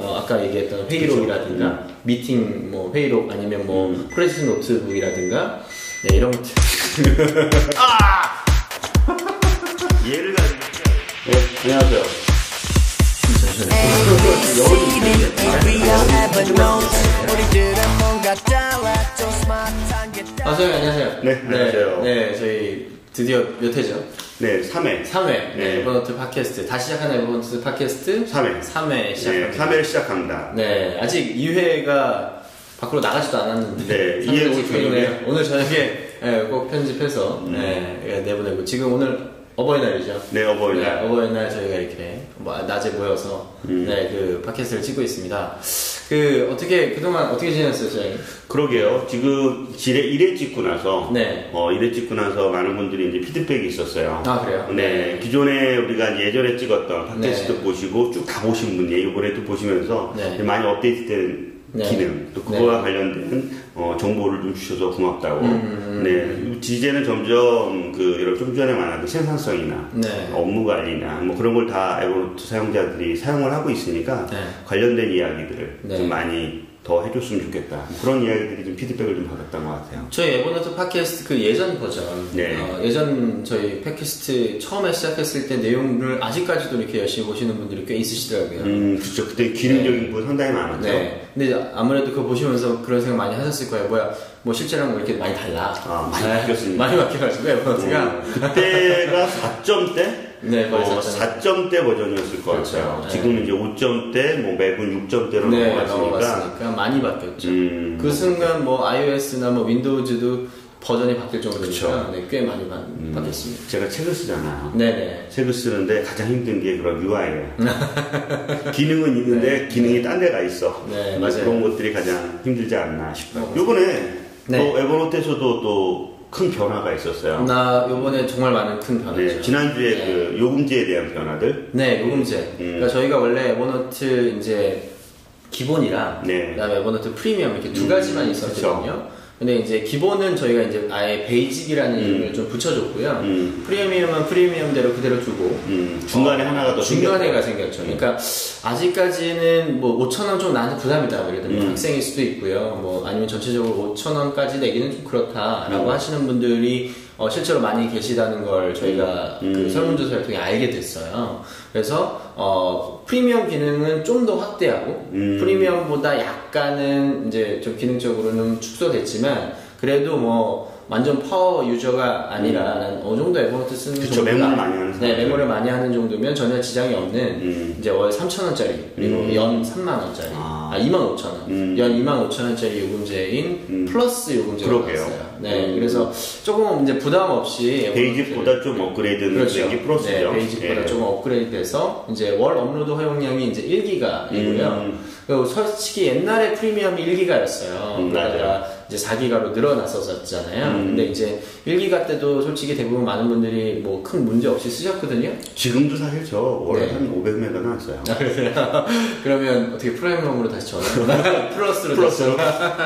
뭐 아까 얘기했던 회의록이라든가 미팅 뭐 회의록 아니면 뭐 프레젠 노트북이라든가 네, 이런 것들 얘를 가지고 네, 안녕하세요. 아 선생님 안녕하세요. 네, 안녕하세요. 네, 저희 드디어 몇 회죠? 네 3회 3회 네, 네. Evernote 팟캐스트 다시 시작하는 Evernote 팟캐스트 3회 3회 네, 시작합니다 3회를 시작합니다 네, 아직 2회가 밖으로 나가지도 않았는데 네, 상당히 이해 오늘 좋네요. 저녁에. 오늘 저녁에 네, 꼭 편집해서 음. 네, 예, 내보내고 지금 오늘 어버이날이죠. 네 어버이날 네, 어버이날 저희가 이렇게 뭐 낮에 모여서 음. 네, 그 팟캐스트를 찍고 있습니다. 그 어떻게 그동안 어떻게 지냈어요, 저희? 그러게요 지금 지뢰 1회 찍고 나서 네. 어 1회 찍고 나서 많은 분들이 이제 피드백이 있었어요 아, 그래요? 네, 기존에 우리가 예전에 찍었던 팟캐스트 네. 보시고 쭉 다 보신 분이 이번에도 보시면서 네. 많이 업데이트된 네. 기능 또 그거와 관련된 어, 정보를 좀 주셔서 고맙다고 음, 네 이제는 점점 그 이런 좀 전에 말한 그 생산성이나 네. 업무 관리나 뭐 그런 걸 다 에버노트 사용자들이 사용을 하고 있으니까 네. 관련된 이야기들을 네. 좀 많이 더 해줬으면 좋겠다 그런 이야기들이 좀 피드백을 좀 받았던 것 같아요. 저희 에버노트 팟캐스트 그 예전 버전, 네. 어, 예전 저희 팟캐스트 처음에 시작했을 때 내용을 아직까지도 이렇게 열심히 보시는 분들이 꽤 있으시더라고요. 음 그렇죠 그때 기능적인 부분 상당히 많았죠. 네. 근데 아무래도 그거 보시면서 그런 생각 많이 하셨을 거예요. 뭐야, 뭐 실제랑 뭐 이렇게 많이 달라. 아, 많이 네, 바뀌었습니다. 많이 바뀌어가지고 에버노트가. 음, 그때가 4점대? 네, 어, 4.0. 4점대 버전이었을 것 그렇죠. 같아요. 네. 지금은 이제 5점대, 뭐 매군 6점대로 네, 넘어갔으니까. 넘어갔으니까 많이 바뀌었죠. 음. 그 순간 뭐 iOS나 뭐 윈도우즈도 버전이 바뀔 정도니까. 네, 꽤 많이 바, 음, 바뀌었습니다. 제가 책을 쓰잖아요. 네네. 책을 쓰는데 가장 힘든 게 그런 UI예요. 기능은 있는데 기능이 딴 데가 있어. 네, 맞아요. 그런 것들이 가장 힘들지 않나 싶어요. 어, 요번에 네. 또 에버노트에서도 또 큰 변화가 있었어요. 나 요번에 정말 많은 큰 변화죠. 네, 지난주에 네. 그 요금제에 대한 변화들. 네, 요금제. 음. 그러니까 저희가 원래 Evernote 이제 기본이랑 네. 그다음에 Evernote 프리미엄 이렇게 두 가지만 음, 있었거든요. 근데 이제 기본은 저희가 이제 아예 basic이라는 이름을 좀 붙여줬고요. 음. 프리미엄은 프리미엄대로 그대로 두고 음, 중간에 어, 하나가 더 중간에가 생겼다. 생겼죠. 그러니까 아직까지는 뭐 5천 원 좀 나한테 부담이다. 그래도 뭐 음. 학생일 수도 있고요. 뭐 아니면 전체적으로 5천 원까지 내기는 좀 그렇다라고 음. 하시는 분들이 어, 실제로 많이 계시다는 걸 저희가 음. 그 설문조사를 통해 알게 됐어요. 그래서 어, 프리미엄 기능은 좀 더 확대하고 음. 프리미엄보다 약간은 이제 좀 기능적으로는 축소됐지만 그래도 뭐 완전 power user가 아니라 난 어느 정도 Evernote 쓰는 음. 그쵸, 정도가 메모를 많이 하는 네. 메모를 많이 하는 정도면 전혀 지장이 없는 음. 이제 월 3,000원짜리 그리고 음. 연 3만원짜리 아. 아, 25,000원 음. 연 25,000원짜리 요금제인 음. 플러스 요금제가. 나왔어요 네 음. 그래서 조금 이제 부담 없이 basic보다 좀 업그레이드는 그렇죠. 된게 플러스죠. 네, basic보다 예. 조금 업그레이드 돼서 이제 월 업로드 허용량이 이제 1기가이고요. 음. 그리고 솔직히 옛날에 프리미엄이 1기가였어요. 음, 그러다가 이제 4기가로 늘어났었잖아요. 음. 근데 이제 1기가 때도 솔직히 대부분 많은 분들이 뭐 큰 문제 없이 쓰셨거든요. 지금도 사실 저 월에 네. 한 500메가 나왔어요. 아, 그래요? 그러면 어떻게 프리미엄으로 다시 전환? 플러스로 플러스로.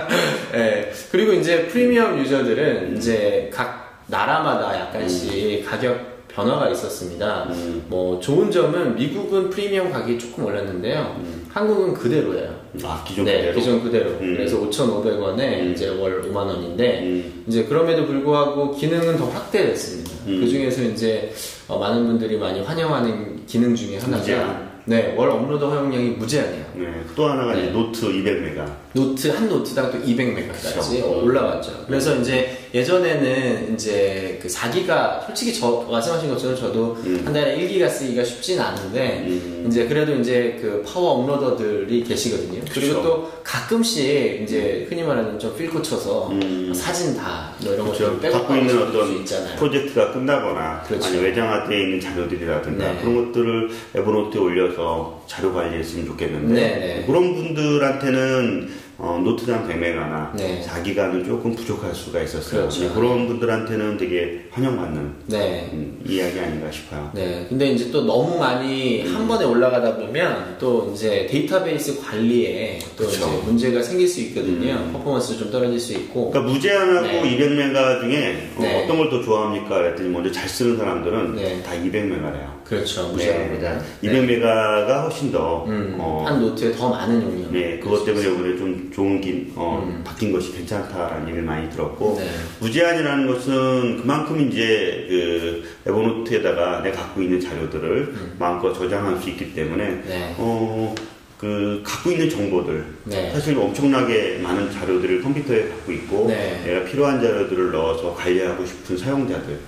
네. 그리고 이제 프리미엄 음. 유저들은 이제 각 나라마다 약간씩 가격 변화가 있었습니다. 음. 뭐 좋은 점은 미국은 프리미엄 가격이 조금 올랐는데요. 한국은 그대로예요. 아, 기존 네, 그대로? 기존 그대로. 음. 그래서 5,500원에 음. 이제 월 5만 원인데 음. 이제 그럼에도 불구하고 기능은 더 확대됐습니다. 음. 그 중에서 이제 어, 많은 분들이 많이 환영하는 기능 중에 하나가. 네, 월 업로드 허용량이 무제한이에요. 네, 또 하나가 네. 이제 노트 200메가. 노트 한 노트당 또 200메가까지 그쵸. 올라갔죠. 그래서 이제 예전에는 이제 그 4기가 솔직히 저 말씀하신 것처럼 저도 음. 한 달에 1기가 쓰기가 쉽진 않은데 음. 이제 그래도 이제 그 파워 uploader들이 계시거든요. 그리고 그쵸. 또 가끔씩 이제 흔히 말하는 좀 feel 꽂혀서 음. 사진 다뭐 이런 그렇죠. 것들 백업 갖고 있는 수 어떤 있잖아요. 프로젝트가 끝나거나 그렇죠. 아니 외장하드에 있는 자료들이라든가 네. 그런 것들을 에버노트에 올려서 자료 관리했으면 좋겠는데 네, 네. 그런 분들한테는 어, 노트당 100메가나 네. 4기가는 조금 부족할 수가 있었어요. 그렇죠. 네, 그런 분들한테는 되게 환영받는 네. 음, 이야기 아닌가 싶어요. 네, 근데 이제 또 너무 많이 음. 한 번에 올라가다 보면 또 이제 데이터베이스 관리에 또. 이제 문제가 생길 수 있거든요. 음. 퍼포먼스도 좀 떨어질 수 있고. 그러니까 무제한하고 네. 200메가 중에 네. 어, 떤 걸 더 좋아합니까? 그랬더니 먼저 잘 쓰는 사람들은 네. 다 200메가래요. 그렇죠. 무시하보다 네. 200메가가 훨씬 더 음, 어, 한 노트에 더 많은 용량. 네, 그것 때문에 이번에 좀 좋은 기, 어, 바뀐 것이 괜찮다라는 얘기를 많이 들었고 음. 네. 무제한이라는 것은 그만큼 이제 그 에버노트에다가 내가 갖고 있는 자료들을 마음껏 저장할 수 있기 때문에 음. 네. 어, 그 갖고 있는 정보들 네. 사실 엄청나게 많은 자료들을 컴퓨터에 갖고 있고 네. 내가 필요한 자료들을 넣어서 관리하고 싶은 사용자들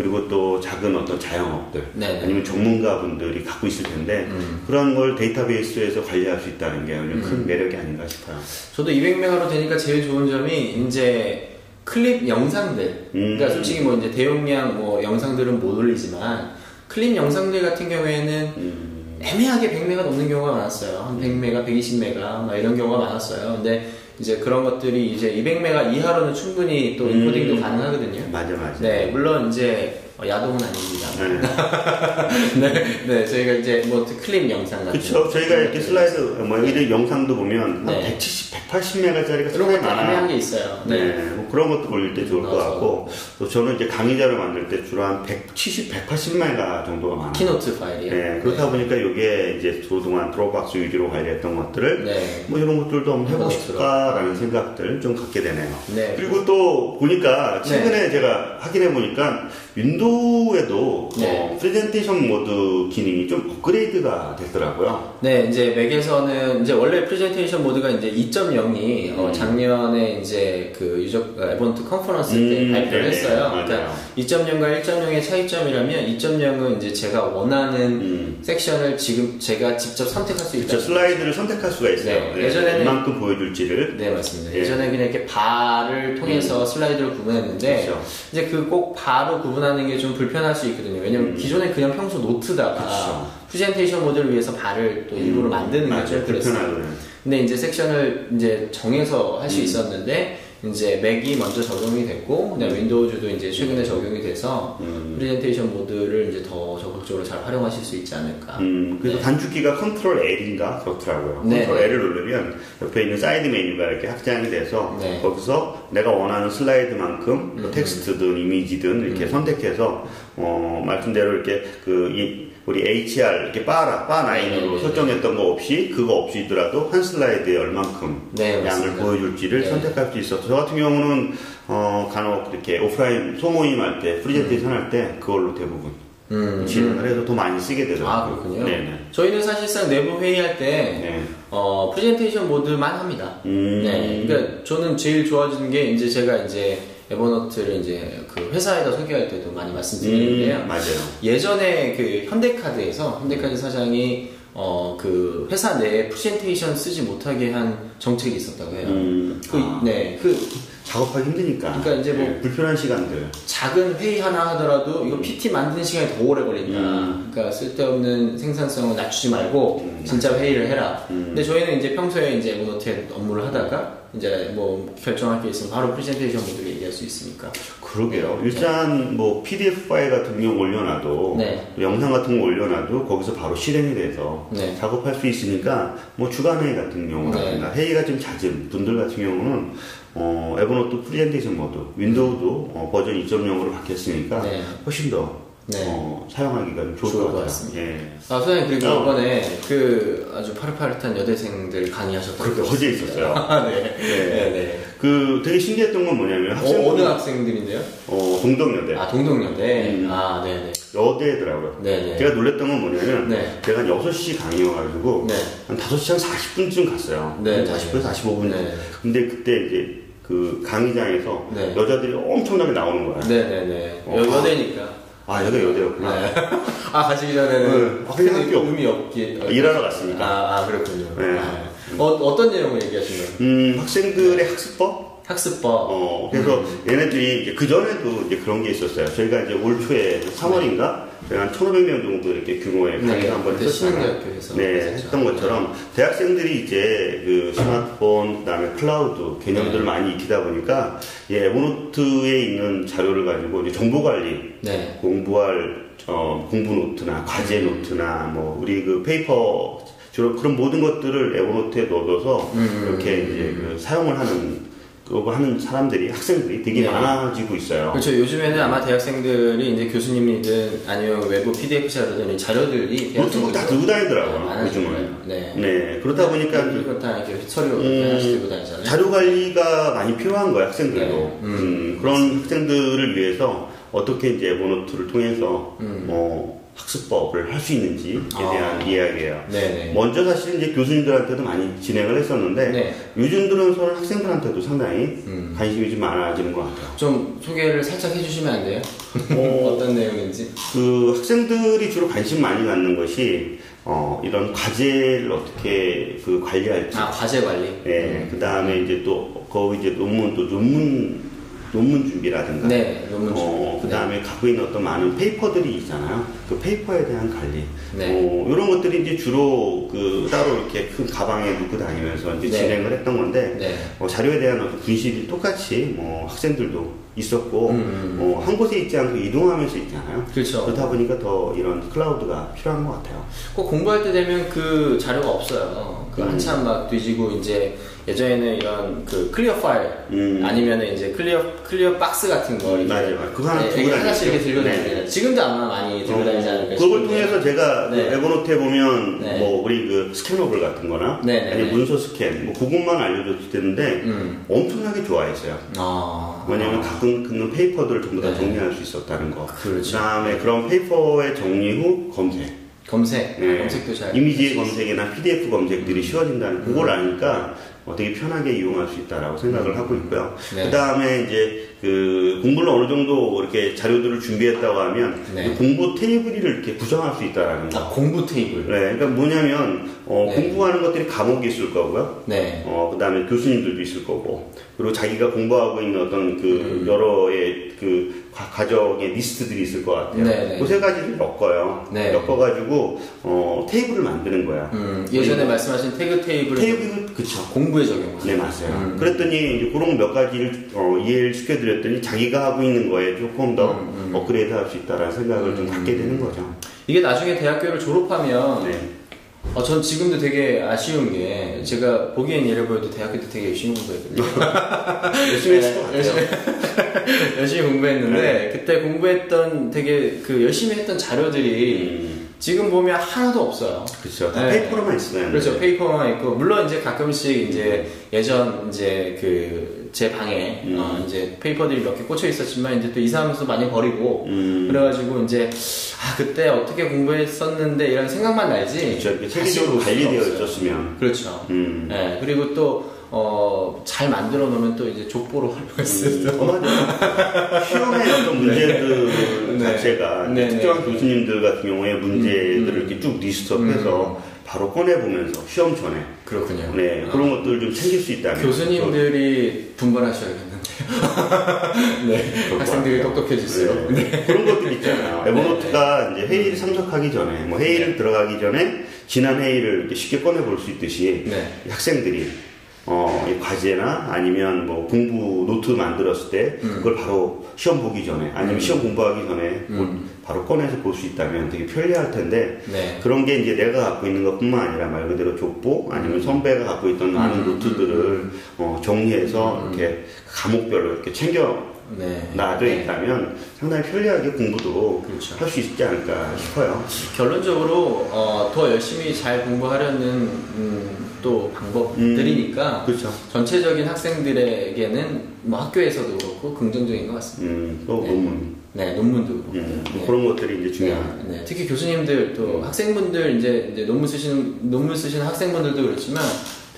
그리고 또 작은 어떤 자영업들 네. 아니면 전문가분들이 갖고 있을 텐데 음. 그런 걸 데이터베이스에서 관리할 수 있다는 게 오늘 큰 매력이 아닌가 싶어요. 저도 200메가로 되니까 제일 좋은 점이 이제 클립 영상들. 음. 그러니까 솔직히 뭐 이제 대용량 뭐 영상들은 못 올리지만 클립 영상들 같은 경우에는 음. 애매하게 100메가 넘는 경우가 많았어요. 한 100메가, 120메가 막 이런 경우가 많았어요. 근데 이제 그런 것들이 이제 200메가 이하로는 충분히 또 음. 인코딩도 가능하거든요. 맞아 맞아. 네, 물론 이제 어, 야동은 아닙니다. 네. 네, 네, 저희가 이제 뭐 클립 영상 같은 그렇죠. 거. 저희가 이렇게 네. 슬라이드 뭐 이런 영상도 보면 네. 한 170, 180메가짜리가 이런 상당히 것도 많아요. 게 있어요. 네, 네. 뭐 그런 것도 올릴 때 좋을 것. 같고 또 저는 이제 강의 자료를 만들 때 주로 한 170, 180메가 정도가 많아요. 키노트 파일이요. 네, 그렇다 보니까 이게 이제 그동안 드롭박스 위주로 관리했던 것들을 네. 뭐 이런 것들도 한번 해보고 싶다라는 생각들 좀 갖게 되네요. 네. 그리고 또 보니까 최근에 네. 제가 확인해 보니까 윈도우에도 네. 어, 프레젠테이션 모드 기능이 좀 업그레이드가 됐더라고요. 네, 이제 맥에서는 이제 원래 프레젠테이션 모드가 이제 2.0이 어, 음. 작년에 이제 그 유저 에버노트 컨퍼런스 때 음, 발표를 네네, 했어요. 맞아요. 그러니까 2.0과 1.0의 차이점이라면 2.0은 이제 제가 원하는 음. 섹션을 지금 제가 직접 선택할 수 있다. 슬라이드를 선택할 수가 있어요. 네, 예전에는- 이만큼 보여줄지를. 네, 맞습니다. 예. 예전에 그냥 이렇게 바를 통해서 슬라이드를 구분했는데, 그렇죠. 이제 그 꼭 바로 구분 하는 게 좀 불편할 수 있거든요. 왜냐면 음. 기존에 그냥 평소 노트다가 그렇죠. 프레젠테이션 모드를 위해서 바를 또 일부러 만드는. 좀 그랬어요. 불편하거든요. 근데 이제 섹션을 이제 정해서 할수 음. 있었는데, 이제 맥이 먼저 적용이 됐고, 그다음에 윈도우즈도 이제 최근에 적용이 돼서 음. 프레젠테이션 모드를 이제 더 적극적으로 잘 활용하실 수 있지 않을까. 음, 그래서 네. 단축키가 컨트롤 L인가 그렇더라고요. 네. 컨트롤 L을 누르면 옆에 있는 사이드 메뉴가 이렇게 확장이 돼서 네. 거기서 내가 원하는 슬라이드만큼 뭐 음. 텍스트든 이미지든 이렇게 선택해서 어, 말씀대로 이렇게 그 이, 우리 HR 이렇게 바라 바 라인으로 네, 네, 네. 설정했던 거 없이 그거 없이더라도 한 슬라이드에 얼만큼 네, 양을. 보여줄지를 네. 선택할 수 있어서 저 같은 경우는 어, 간혹 이렇게 오프라인 소모임 할 때 프리젠테이션 할 때 그걸로 대부분 음, 진행을 해서 더 많이 쓰게 되더라고요. 아, 그렇군요. 네네. 저희는 사실상 내부 회의할 때, 네. 어, 프레젠테이션 모드만 합니다. 음. 네. 그러니까 저는 제일 좋아지는 게 이제 제가 이제 에버노트를 이제 그 회사에다 소개할 때도 많이 말씀드리는데요. 음, 맞아요. 예전에 그 현대카드에서 현대카드 사장이 어, 그 회사 내에 프레젠테이션 쓰지 못하게 한 정책이 있었다고 해요. 음, 그, 아. 네. 그 작업하기 힘드니까. 그러니까 이제 뭐- 네, 불편한 시간들. 작은 회의 하나 하더라도 이거 PT 만드는 시간이 더 오래 걸린다. 음. 그러니까 쓸데없는 생산성을 낮추지 말고 음. 진짜 회의를 해라. 음. 근데 저희는 이제 평소에 이제 에버노트에 업무를 하다가 이제 뭐 결정할 게 있으면 바로 프레젠테이션 모드를 얘기할 수 있으니까. 그러게요. 일단 뭐 PDF 파일 같은 경우 올려놔도 네. 또 영상 같은 거 올려놔도 거기서 바로 실행이 돼서 네. 작업할 수 있으니까 뭐 주간 회의 같은 경우라든가 네. 회의가 좀 잦은 분들 같은 경우는 어, 에버노트 프레젠테이션 모드, 윈도우도 어, 버전 2.0으로 바뀌었으니까 네. 훨씬 더 네. 어, 사용하기가 좀 좋을, 좋을 것. 같습니다. 예. 아, 소장님, 그리고 어. 이번에 그 아주 파릇파릇한 여대생들 강의하셨다고. 그렇게 어제 있었어요. 아, 네. 네. 네, 네. 그 되게 신기했던 건 뭐냐면 어, 학생들 어느 학생들인데요? 어, 동덕여대 아, 동덕여대. 음. 아, 네네. 여대더라고요. 네네. 제가 놀랬던 건 뭐냐면 네. 제가 한 6시 강의여가지고 네. 한 5시 한 40분쯤 갔어요. 네, 한 네. 40분에서 45분. 네. 근데 그때 이제 그 강의장에서 네. 여자들이 엄청나게 나오는 거야. 네네네. 어. 여, 여대니까. 아, 여자 여대였구나. 네. 아, 가시기 전에는 네. 아, 큰 학교. 의미 없기. 일하러 갔으니까. 아, 아 그렇군요. 네. 아, 어, 어떤 내용을 얘기하신 거예요? 음, 학생들의 학습법? 학습법. 어, 그래서 음. 얘네들이 이제 그전에도 이제 그런 게 있었어요. 저희가 이제 올 초에 3월인가? 한 1,500명 정도 이렇게 규모의 네, 강의를 한번 그때 했었잖아요. 네. 했던 것처럼 대학생들이 이제 그 스마트폰, 그 다음에 클라우드 개념들을 네. 많이 익히다 보니까 이 에버노트에 있는 자료를 가지고 이제 정보 관리, 네. 공부할 어, 공부 노트나 과제 노트나 뭐 우리 그 페이퍼 주로 그런 모든 것들을 에버노트에 넣어서 음, 이렇게 음, 이제 그 사용을 하는 하는 사람들이 학생들이 되게 네. 많아지고 있어요. 그렇죠. 요즘에는 아마 대학생들이 이제 교수님이든 아니면 외부 PDF 자료든 이 자료들이 노트북 다 들고 다니더라고요. 많아지는 요즘은. 네. 네, 그렇다 보니까 그리고 다 이렇게 서류 음, 들고 다니잖아요. 자료 관리가 많이 필요한 거예요, 학생들도. 네. 음. 음, 그런 학생들을 위해서 어떻게 이제 에버노트를 통해서 어, 학습법을 할 수 있는지에 음. 아. 대한 이야기예요. 네네. 먼저 사실 이제 교수님들한테도 많이 진행을 했었는데 네. 요즘 들어서는 학생들한테도 상당히 음. 관심이 좀 많아지는 것 같아요. 좀 소개를 살짝 해주시면 안 돼요? 어. 어떤 내용인지. 그 학생들이 주로 관심 많이 갖는 것이 어, 이런 과제를 어떻게 그 관리할지 아 과제 관리. 예, 그 다음에 이제 또, 거기 이제 논문, 또 논문, 논문 준비라든가. 네, 논문 준비. 어, 그 다음에 갖고 있는 어떤 많은 페이퍼들이 있잖아요. 그 페이퍼에 대한 관리. 네. 어, 이런 것들이 이제 주로 그 따로 이렇게 큰 가방에 넣고 다니면서 이제 네. 진행을 했던 건데, 네. 어, 자료에 대한 어떤 분실이 똑같이 뭐 학생들도 있었고, 음. 어, 한 곳에 있지 않고 이동하면서 있잖아요. 그렇죠. 그러다 보니까 더 이런 클라우드가 필요한 것 같아요. 꼭 공부할 때 되면 그 자료가 없어요. 그 음. 한참 막 뒤지고 이제 예전에는 이런 그 클리어 파일 음. 아니면은 이제 클리어 클리어 박스 같은 거 이렇게 맞아요. 그거 하나 네, 이렇게 하나씩 이렇게. 들고 네. 다니잖아요. 지금도 아마 많이 들고 다니지 않을까 그걸 싶은데. 통해서 제가 네. 그 에버노트에 보면 네. 뭐 우리 그 스캐너블 같은 거나 네, 네, 아니 네. 문서 스캔 뭐 그것만 알려줬을 때인데 음. 엄청나게 좋아했어요. 아. 왜냐면 그 있는 페이퍼들을 전부 다 네. 정리할 수 있었다는 거. 그렇죠. 다음에 그런 페이퍼의 정리 후 검색. 검색 네. 검색도 잘 이미지. 검색이나 PDF 검색들이 쉬워진다는 그걸 아니까 어, 되게 편하게 이용할 수 있다라고 생각을 하고 있고요. 네. 그 다음에 이제 그 공부를 어느 정도 이렇게 자료들을 준비했다고 하면 네. 이 공부 테이블을 이렇게 구성할 수 있다라는 거. 아 공부 테이블 네, 그러니까 뭐냐면 어, 네. 공부하는 것들이 과목이 있을 거고요. 네 어, 그 다음에 교수님들도 있을 거고, 그리고 자기가 공부하고 있는 어떤 그 음. 여러의 그 과- 과정의 리스트들이 있을 것 같아요. 네, 네. 그세 가지를 엮어요. 네. 엮어가지고, 어, 테이블을 만드는 거야. 음, 예전에 말씀하신 태그 테이블 테이블, 그쵸. 공부에 적용하죠. 네, 맞아요. 음. 그랬더니 이제 그런 몇 가지를 어, 이해를 시켜드렸더니 자기가 하고 있는 거에 조금 더 음, 업그레이드 할 수 있다라는 생각을 좀 갖게 되는 거죠. 이게 나중에 대학교를 졸업하면 네. 어, 전 지금도 되게 아쉬운 게 제가 보기엔 이래 보여도 대학교 때 되게 열심히 공부했거든요. 열심히 했을 것 같아요. 열심히, 열심히 공부했는데 그때 공부했던 되게 그 열심히 했던 자료들이 음, 지금 보면 하나도 없어요. 그쵸. 다 네. 페이퍼로만 있어요. 그렇죠. 페이퍼만 있고 물론 이제 가끔씩 이제 예전 이제 그 제 방에 음. 어, 이제 페이퍼들이 몇 개 꽂혀 있었지만 이제 또 이사하면서 많이 버리고 음. 그래가지고 이제 아 그때 어떻게 공부했었는데 이런 생각만 나지. 다시 체계적으로 관리되어. 있었으면. 그렇죠. 음. 네, 그리고 또, 어, 잘 만들어 놓으면 또 이제 족보로 활용할 수 있어. 어, 맞아요. 시험의 어떤 문제들 네. 자체가 네, 특정한 네. 교수님들 같은 경우에 문제들을 이렇게 쭉 리스트업해서 바로 꺼내보면서 시험 전에 그렇군요. 네, 어, 그런 것들을 좀 챙길 수 있다면 교수님들이 분발하셔야겠는데요. 네, 학생들이. 똑똑해지세요. 네. 그런 것들 있잖아요. 에버노트가 이제 회의를 참석하기 전에, 뭐 회의를 네. 들어가기 전에 지난 회의를 쉽게 꺼내볼 수 있듯이 네. 이 학생들이 어, 이 과제나 아니면 뭐 공부 노트 만들었을 때 음. 그걸 바로 시험 보기 전에 아니면 시험 공부하기 전에 뭐 바로 꺼내서 볼 수 있다면 되게 편리할 텐데 네. 그런 게 이제 내가 갖고 있는 것뿐만 아니라 말 그대로 족보 아니면 선배가 갖고 있던 많은 음. 노트들을 어, 정리해서 이렇게 과목별로 이렇게 챙겨 네. 놔져 네. 있다면 상당히 편리하게 공부도 그렇죠. 할수 있지 않을까 싶어요. 결론적으로 어, 더 열심히 잘 공부하려는 음, 또 방법들이니까 그렇죠. 전체적인 학생들에게는 뭐 학교에서도 그렇고 긍정적인 것 같습니다. 음, 또 네. 논문, 네, 논문도 그렇고. 음, 뭐 네. 그런 것들이 이제 중요한. 네, 네. 특히 교수님들 또 학생분들 이제, 이제 논문 쓰시는 논문 쓰시는 학생분들도 그렇지만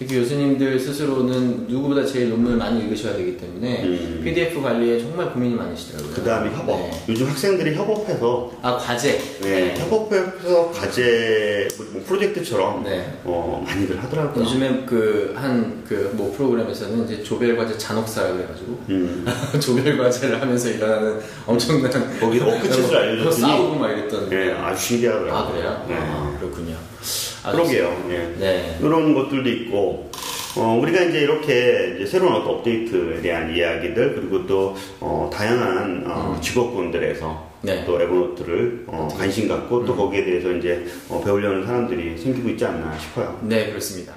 특히 교수님들 스스로는 누구보다 제일 논문을 많이 읽으셔야 되기 때문에 음. PDF 관리에 정말 고민이 많으시더라고요. 그 다음에 협업. 네. 요즘 학생들이 협업해서 아 과제. 네, 협업해서 과제 뭐 프로젝트처럼 네. 어, 많이들 하더라고요. 요즘에 그 한 그 뭐 프로그램에서는 이제 조별 과제 잔혹사라 그래가지고 음, 조별 과제를 하면서 일어나는 엄청난 거기 워크챗을 알려줬더니 싸우고 막 이랬던. 네, 아주 신기하더라고요. 아 그래요? 네. 아, 그렇군요. 아, 그러게요. 예. 네. 이런 것들도 있고, 어, 우리가 이제 이렇게 이제 새로운 어떤 업데이트에 대한 이야기들, 그리고 또, 어, 다양한, 어, 직업군들에서 음. 네. 음. 또 에버노트를 어, 관심 갖고 또 거기에 대해서 이제 어, 배우려는 사람들이 생기고 있지 않나 싶어요. 네 그렇습니다.